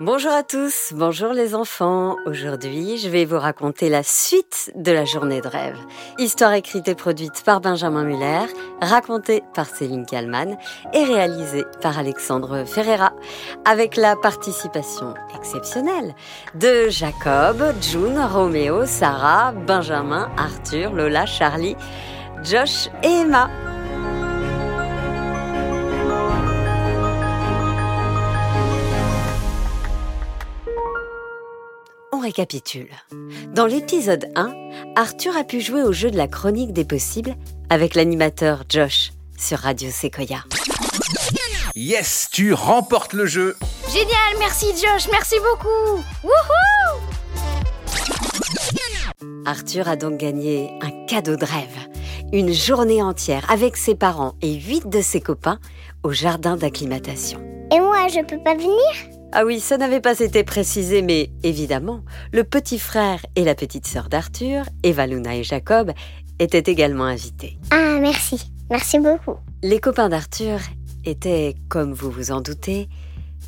Bonjour à tous, bonjour les enfants. Aujourd'hui, je vais vous raconter la suite de la journée de rêve. Histoire écrite et produite par Benjamin Muller, racontée par Céline Kallmann et réalisée par Alexandre Ferreira, avec la participation exceptionnelle de Jacob, June, Roméo, Sarah, Benjamin, Arthur, Lola, Charlie, Josh et Emma. On récapitule. Dans l'épisode 1, Arthur a pu jouer au jeu de la chronique des possibles avec l'animateur Josh sur Radio Sequoia. Yes, tu remportes le jeu. Génial, merci Josh, merci beaucoup. Wouhou Arthur a donc gagné un cadeau de rêve. Une journée entière avec ses parents et huit de ses copains au jardin d'acclimatation. Et moi, je peux pas venir? Ah oui, ça n'avait pas été précisé, mais évidemment, le petit frère et la petite sœur d'Arthur, Eva Luna et Jacob, étaient également invités. Ah, merci. Merci beaucoup. Les copains d'Arthur étaient, comme vous vous en doutez,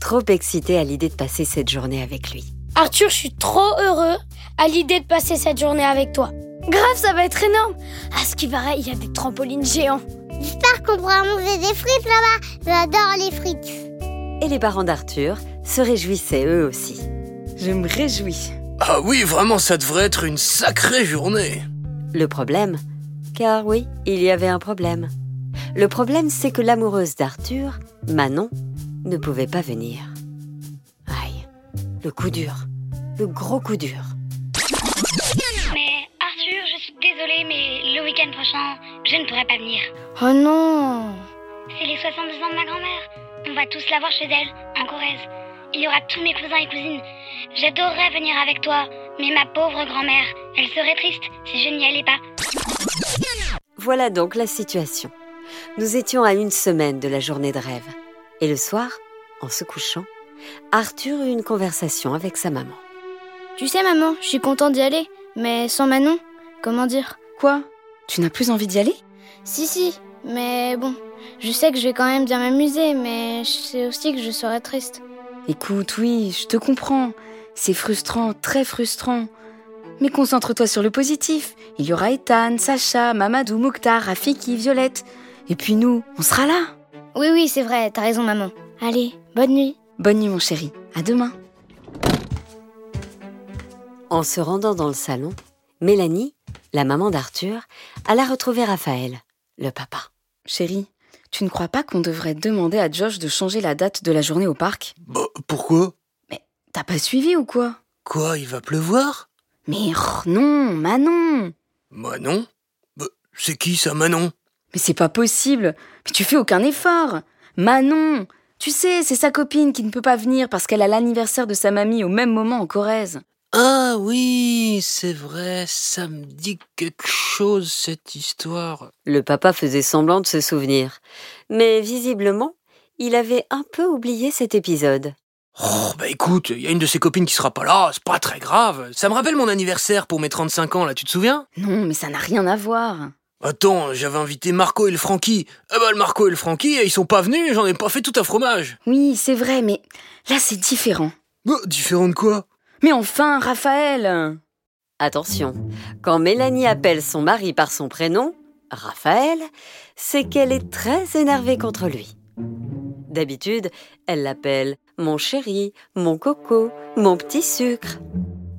trop excités à l'idée de passer cette journée avec lui. Arthur, je suis trop heureux à l'idée de passer cette journée avec toi. Grave, ça va être énorme. À ce qui paraît, il y a des trampolines géants. J'espère qu'on pourra manger des frites là-bas. J'adore les frites. Et les parents d'Arthur se réjouissaient eux aussi. Je me réjouis. Ah oui, vraiment, ça devrait être une sacrée journée. Le problème Car oui, il y avait un problème. Le problème, c'est que l'amoureuse d'Arthur, Manon, ne pouvait pas venir. Aïe, le coup dur, le gros coup dur. Mais Arthur, je suis désolée, mais le week-end prochain, je ne pourrai pas venir. Oh non C'est les 62 ans de ma grand-mère. On va tous la voir chez elle, en Corrèze. Il y aura tous mes cousins et cousines. J'adorerais venir avec toi, mais ma pauvre grand-mère, elle serait triste si je n'y allais pas. Voilà donc la situation. Nous étions à une semaine de la journée de rêve. Et le soir, en se couchant, Arthur eut une conversation avec sa maman. Tu sais, maman, je suis content d'y aller, mais sans Manon, comment dire? Quoi? Tu n'as plus envie d'y aller? Si, si, mais bon, je sais que je vais quand même bien m'amuser, mais je sais aussi que je serai triste. Écoute, oui, je te comprends. C'est frustrant, très frustrant. Mais concentre-toi sur le positif. Il y aura Ethan, Sacha, Mamadou, Mouktar, Rafiki, Violette. Et puis nous, on sera là. Oui, oui, c'est vrai, t'as raison, maman. Allez, bonne nuit. Bonne nuit, mon chéri. À demain. En se rendant dans le salon, Mélanie, la maman d'Arthur, alla retrouver Raphaël, le papa. Chérie, tu ne crois pas qu'on devrait demander à Josh de changer la date de la journée au parc? Bah, pourquoi? T'as pas suivi ou quoi? Quoi, il va pleuvoir? Mais oh, non, Manon! Manon Bah, c'est qui ça, Manon? Mais c'est pas possible. Mais tu fais aucun effort. Manon! Tu sais, c'est sa copine qui ne peut pas venir parce qu'elle a l'anniversaire de sa mamie au même moment en Corrèze. Ah oui, c'est vrai, ça me dit quelque chose, cette histoire. Le papa faisait semblant de se souvenir. Mais visiblement, il avait un peu oublié cet épisode. Oh, bah écoute, il y a une de ses copines qui sera pas là, c'est pas très grave. Ça me rappelle mon anniversaire pour mes 35 ans, là, tu te souviens? Non, mais ça n'a rien à voir. Attends, j'avais invité Marco et le Francky. Eh bah, le Marco et le Francky, ils sont pas venus, j'en ai pas fait tout un fromage. Oui, c'est vrai, mais là c'est différent. Bah, différent de quoi? Mais enfin, Raphaël Attention, quand Mélanie appelle son mari par son prénom, Raphaël, c'est qu'elle est très énervée contre lui. D'habitude, elle l'appelle mon chéri, mon coco, mon petit sucre.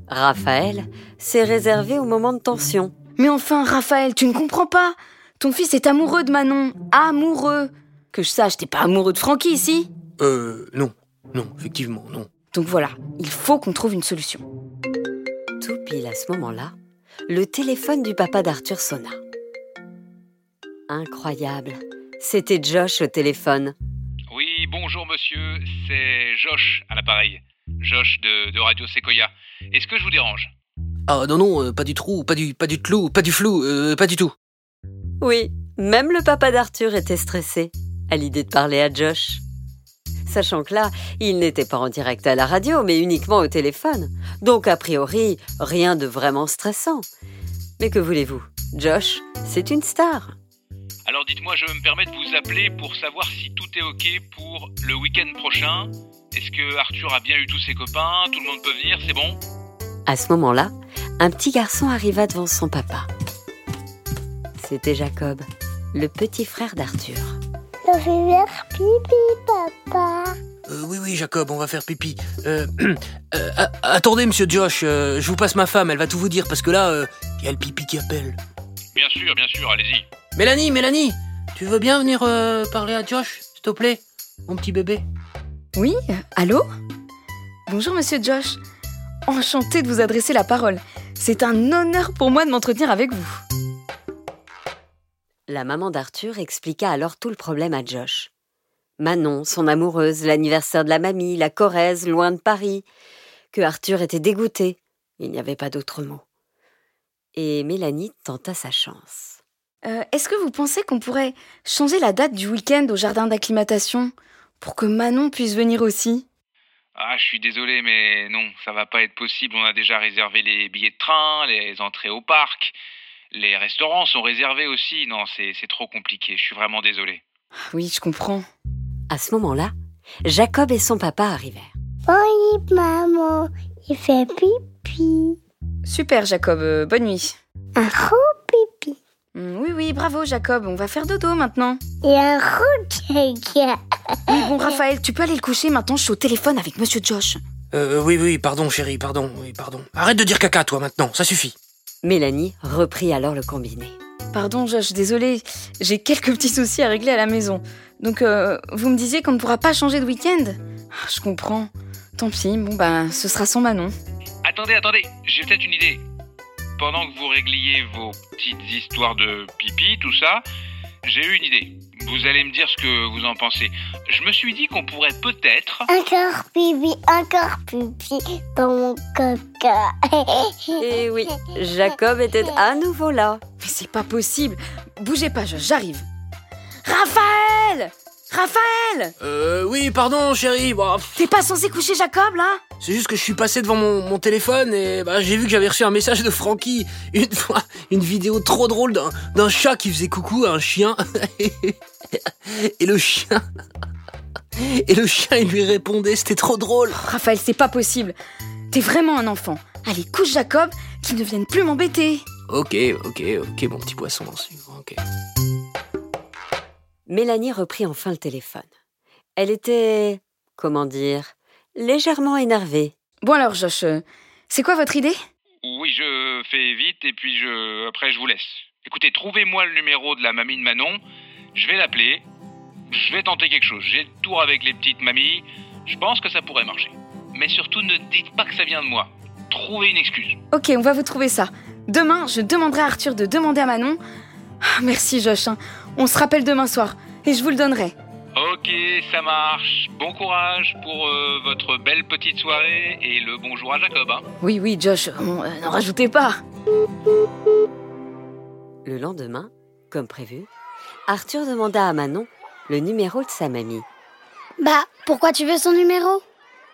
Raphaël, c'est réservé au moment de tension. Mais enfin, Raphaël, tu ne comprends pas Ton fils est amoureux de Manon. Amoureux Que je sache, t'es pas amoureux de Francky ici Euh, non. Non, effectivement, non. Donc voilà, il faut qu'on trouve une solution. Tout pile à ce moment-là, le téléphone du papa d'Arthur sonna. Incroyable, c'était Josh au téléphone. Oui, bonjour monsieur, c'est Josh à l'appareil. Josh de, de Radio Sequoia. Est-ce que je vous dérange? Ah non, non, euh, pas du trou, pas du, pas du tlou, pas du flou, euh, pas du tout. Oui, même le papa d'Arthur était stressé à l'idée de parler à Josh. Sachant que là, il n'était pas en direct à la radio, mais uniquement au téléphone. Donc, a priori, rien de vraiment stressant. Mais que voulez-vous? Josh, c'est une star. Alors dites-moi, je me permets de vous appeler pour savoir si tout est ok pour le week-end prochain. Est-ce que Arthur a bien eu tous ses copains? Tout le monde peut venir, c'est bon? À ce moment-là, un petit garçon arriva devant son papa. C'était Jacob, le petit frère d'Arthur. Je vais faire pipi, papa. Euh, oui, oui, Jacob, on va faire pipi. Euh, euh, a- attendez, monsieur Josh, euh, je vous passe ma femme, elle va tout vous dire, parce que là, euh, il y a le pipi qui appelle. Bien sûr, bien sûr, allez-y. Mélanie, Mélanie, tu veux bien venir euh, parler à Josh, s'il te plaît Mon petit bébé? Oui, allô? Bonjour monsieur Josh. Enchanté de vous adresser la parole. C'est un honneur pour moi de m'entretenir avec vous. La maman d'Arthur expliqua alors tout le problème à Josh. Manon, son amoureuse, l'anniversaire de la mamie, la Corrèze, loin de Paris, que Arthur était dégoûté. Il n'y avait pas d'autre mot. Et Mélanie tenta sa chance. Euh, Est-ce que vous pensez qu'on pourrait changer la date du week-end au jardin d'acclimatation pour que Manon puisse venir aussi? Ah, je suis désolé, mais non, ça va pas être possible. On a déjà réservé les billets de train, les entrées au parc. Les restaurants sont réservés aussi. Non, c'est c'est trop compliqué. Je suis vraiment désolé. Oui, je comprends. À ce moment-là, Jacob et son papa arrivèrent. Oui, maman, il fait pipi. Super Jacob, euh, bonne nuit. Un gros pipi. Hmm, oui, oui, bravo Jacob, on va faire dodo maintenant. Et un gros caca. Oui, bon Raphaël, tu peux aller le coucher maintenant, je suis au téléphone avec monsieur Josh. euh, Oui, oui, pardon, chérie, pardon, oui, pardon. Arrête de dire caca, toi, maintenant, ça suffit. Mélanie reprit alors le combiné. Pardon Josh, désolé, j'ai quelques petits soucis à régler à la maison. Donc, euh, vous me disiez qu'on ne pourra pas changer de week-end? Ah, Je comprends. Tant pis, bon bah, ce sera sans Manon. Attendez, attendez, j'ai peut-être une idée. Pendant que vous régliez vos petites histoires de pipi, tout ça, j'ai eu une idée. Vous allez me dire ce que vous en pensez. Je me suis dit qu'on pourrait peut-être... Encore pipi, encore pipi dans mon caca. Et oui, Jacob était à nouveau là. Mais c'est pas possible. Bougez pas, j'arrive. Raphaël Raphaël Euh, oui, pardon, chérie, T'es pas censé coucher Jacob, là c'est juste que je suis passé devant mon, mon téléphone et bah, j'ai vu que j'avais reçu un message de Francky. Une fois, une vidéo trop drôle d'un, d'un chat qui faisait coucou à un chien. et le chien... Et le chien, il lui répondait, c'était trop drôle. Raphaël, c'est pas possible. T'es vraiment un enfant. Allez, couche Jacob, qu'il ne vienne plus m'embêter. Ok, ok, ok, mon petit poisson. Ok. Mélanie reprit enfin le téléphone. Elle était, comment dire, légèrement énervée. Bon alors, Josh, euh, c'est quoi votre idée? Oui, je fais vite et puis je... après je vous laisse. Écoutez, trouvez-moi le numéro de la mamie de Manon. Je vais l'appeler. Je vais tenter quelque chose. J'ai le tour avec les petites mamies. Je pense que ça pourrait marcher. Mais surtout, ne dites pas que ça vient de moi. Trouvez une excuse. Ok, on va vous trouver ça. Demain, je demanderai à Arthur de demander à Manon. Ah, merci, Josh. hein. On se rappelle demain soir et je vous le donnerai. Ok, ça marche. Bon courage pour euh, votre belle petite soirée et le bonjour à Jacob. Hein. Oui, oui, Josh, on- euh, n'en rajoutez pas. Le lendemain, comme prévu, Arthur demanda à Manon le numéro de sa mamie. Bah, pourquoi tu veux son numéro?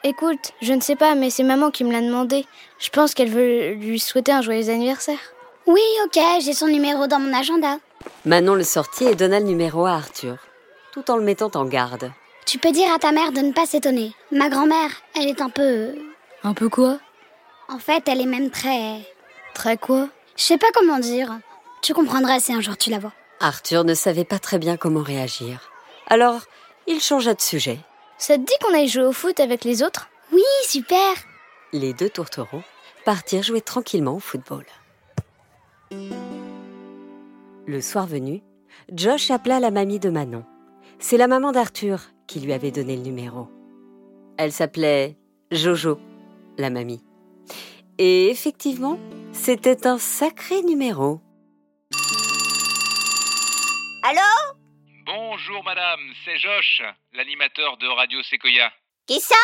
Écoute, je ne sais pas, mais c'est maman qui me l'a demandé. Je pense qu'elle veut lui souhaiter un joyeux anniversaire. Oui, ok, j'ai son numéro dans mon agenda. Manon le sortit et donna le numéro à Arthur, tout en le mettant en garde. Tu peux dire à ta mère de ne pas s'étonner. Ma grand-mère, elle est un peu... Un peu quoi? En fait, elle est même très... Très quoi? Je sais pas comment dire. Tu comprendras si un jour tu la vois. Arthur ne savait pas très bien comment réagir. Alors, il changea de sujet. Ça te dit qu'on aille jouer au foot avec les autres? Oui, super Les deux tourtereaux partirent jouer tranquillement au football. Le soir venu, Josh appela la mamie de Manon. C'est la maman d'Arthur qui lui avait donné le numéro. Elle s'appelait Jojo, la mamie. Et effectivement, c'était un sacré numéro. Bonjour madame, c'est Josh, l'animateur de Radio Sequoia. Qui ça?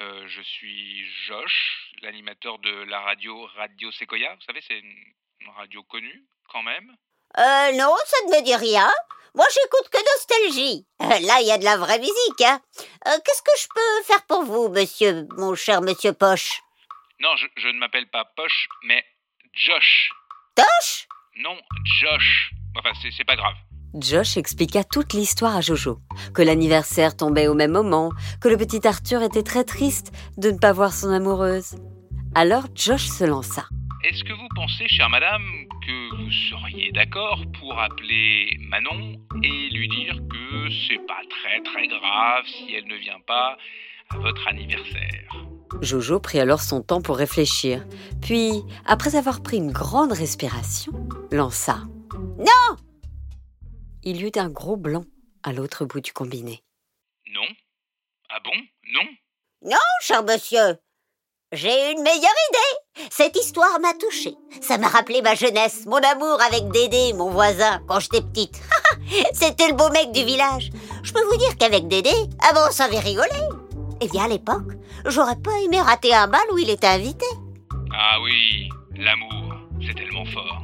Euh, je suis Josh, l'animateur de la radio Radio Sequoia. Vous savez, c'est une radio connue quand même. Euh, non, ça ne me dit rien. Moi, j'écoute que Nostalgie. Euh, Là, il y a de la vraie musique, hein. Euh, Qu'est-ce que je peux faire pour vous, monsieur, mon cher monsieur Poche? Non, je, je ne m'appelle pas Poche, mais Josh. Toche? Non, Josh. Enfin, c'est c'est pas grave. Josh expliqua toute l'histoire à Jojo, que l'anniversaire tombait au même moment, que le petit Arthur était très triste de ne pas voir son amoureuse. Alors Josh se lança. Est-ce que vous pensez, chère madame, que vous seriez d'accord pour appeler Manon et lui dire que c'est pas très très grave si elle ne vient pas à votre anniversaire? Jojo prit alors son temps pour réfléchir, puis, après avoir pris une grande respiration, lança. Non Il y eut un gros blanc à l'autre bout du combiné. Non? Ah bon? Non? Non, cher monsieur. J'ai une meilleure idée. Cette histoire m'a touchée. Ça m'a rappelé ma jeunesse, mon amour avec Dédé, mon voisin, quand j'étais petite. C'était le beau mec du village. Je peux vous dire qu'avec Dédé, avant on savait rigoler. Eh bien, à l'époque, j'aurais pas aimé rater un bal où il était invité. Ah oui, l'amour, c'est tellement fort.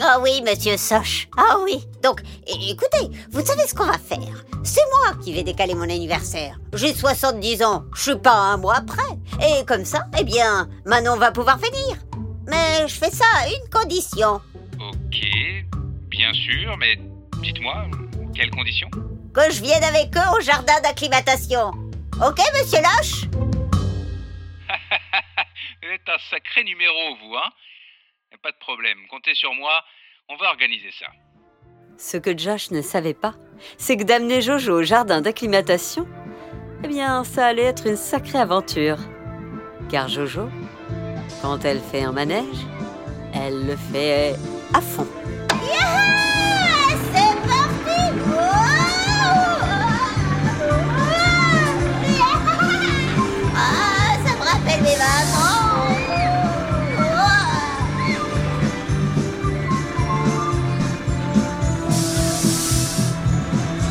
Ah oui, monsieur Soch. Ah oui. Donc, écoutez, vous savez ce qu'on va faire C'est moi qui vais décaler mon anniversaire. J'ai 70 ans, je suis pas un mois près. Et comme ça, eh bien, Manon va pouvoir venir. Mais je fais ça à une condition. Ok, bien sûr, mais dites-moi, quelles conditions? Que je vienne avec eux au jardin d'acclimatation. Ok, monsieur Loche? Vous êtes un sacré numéro, vous, hein? Pas de problème, comptez sur moi, on va organiser ça. Ce que Josh ne savait pas, c'est que d'amener Jojo au jardin d'acclimatation, eh bien, ça allait être une sacrée aventure. Car Jojo, quand elle fait un manège, elle le fait à fond.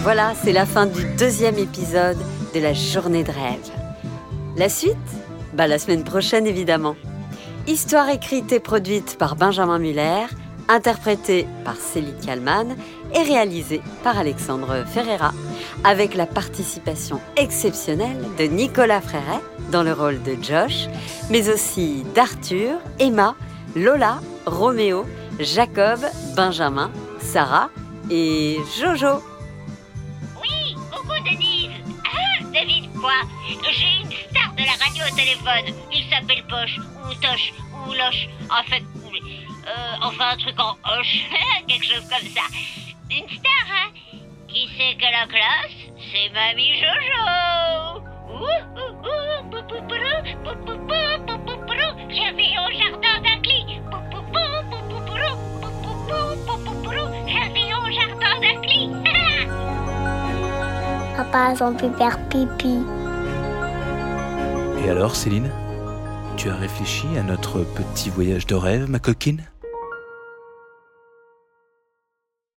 Voilà, c'est la fin du deuxième épisode de la journée de rêve. La suite? Bah la semaine prochaine évidemment. Histoire écrite et produite par Benjamin Muller, interprétée par Céline Kallmann et réalisée par Alexandre Ferreira, avec la participation exceptionnelle de Nicolas Fréret dans le rôle de Josh, mais aussi d'Arthur, Emma, Lola, Roméo, Jacob, Benjamin, Sarah et Jojo. J'ai une star de la radio au téléphone. Il s'appelle Poche, ou Toche, ou Loche. En fait, euh, enfin un truc en hoche, quelque chose comme ça. Une star, hein Qui c'est que la classe? C'est Mamie Jojo. Pipi. Et alors, Céline? Tu as réfléchi à notre petit voyage de rêve, ma coquine?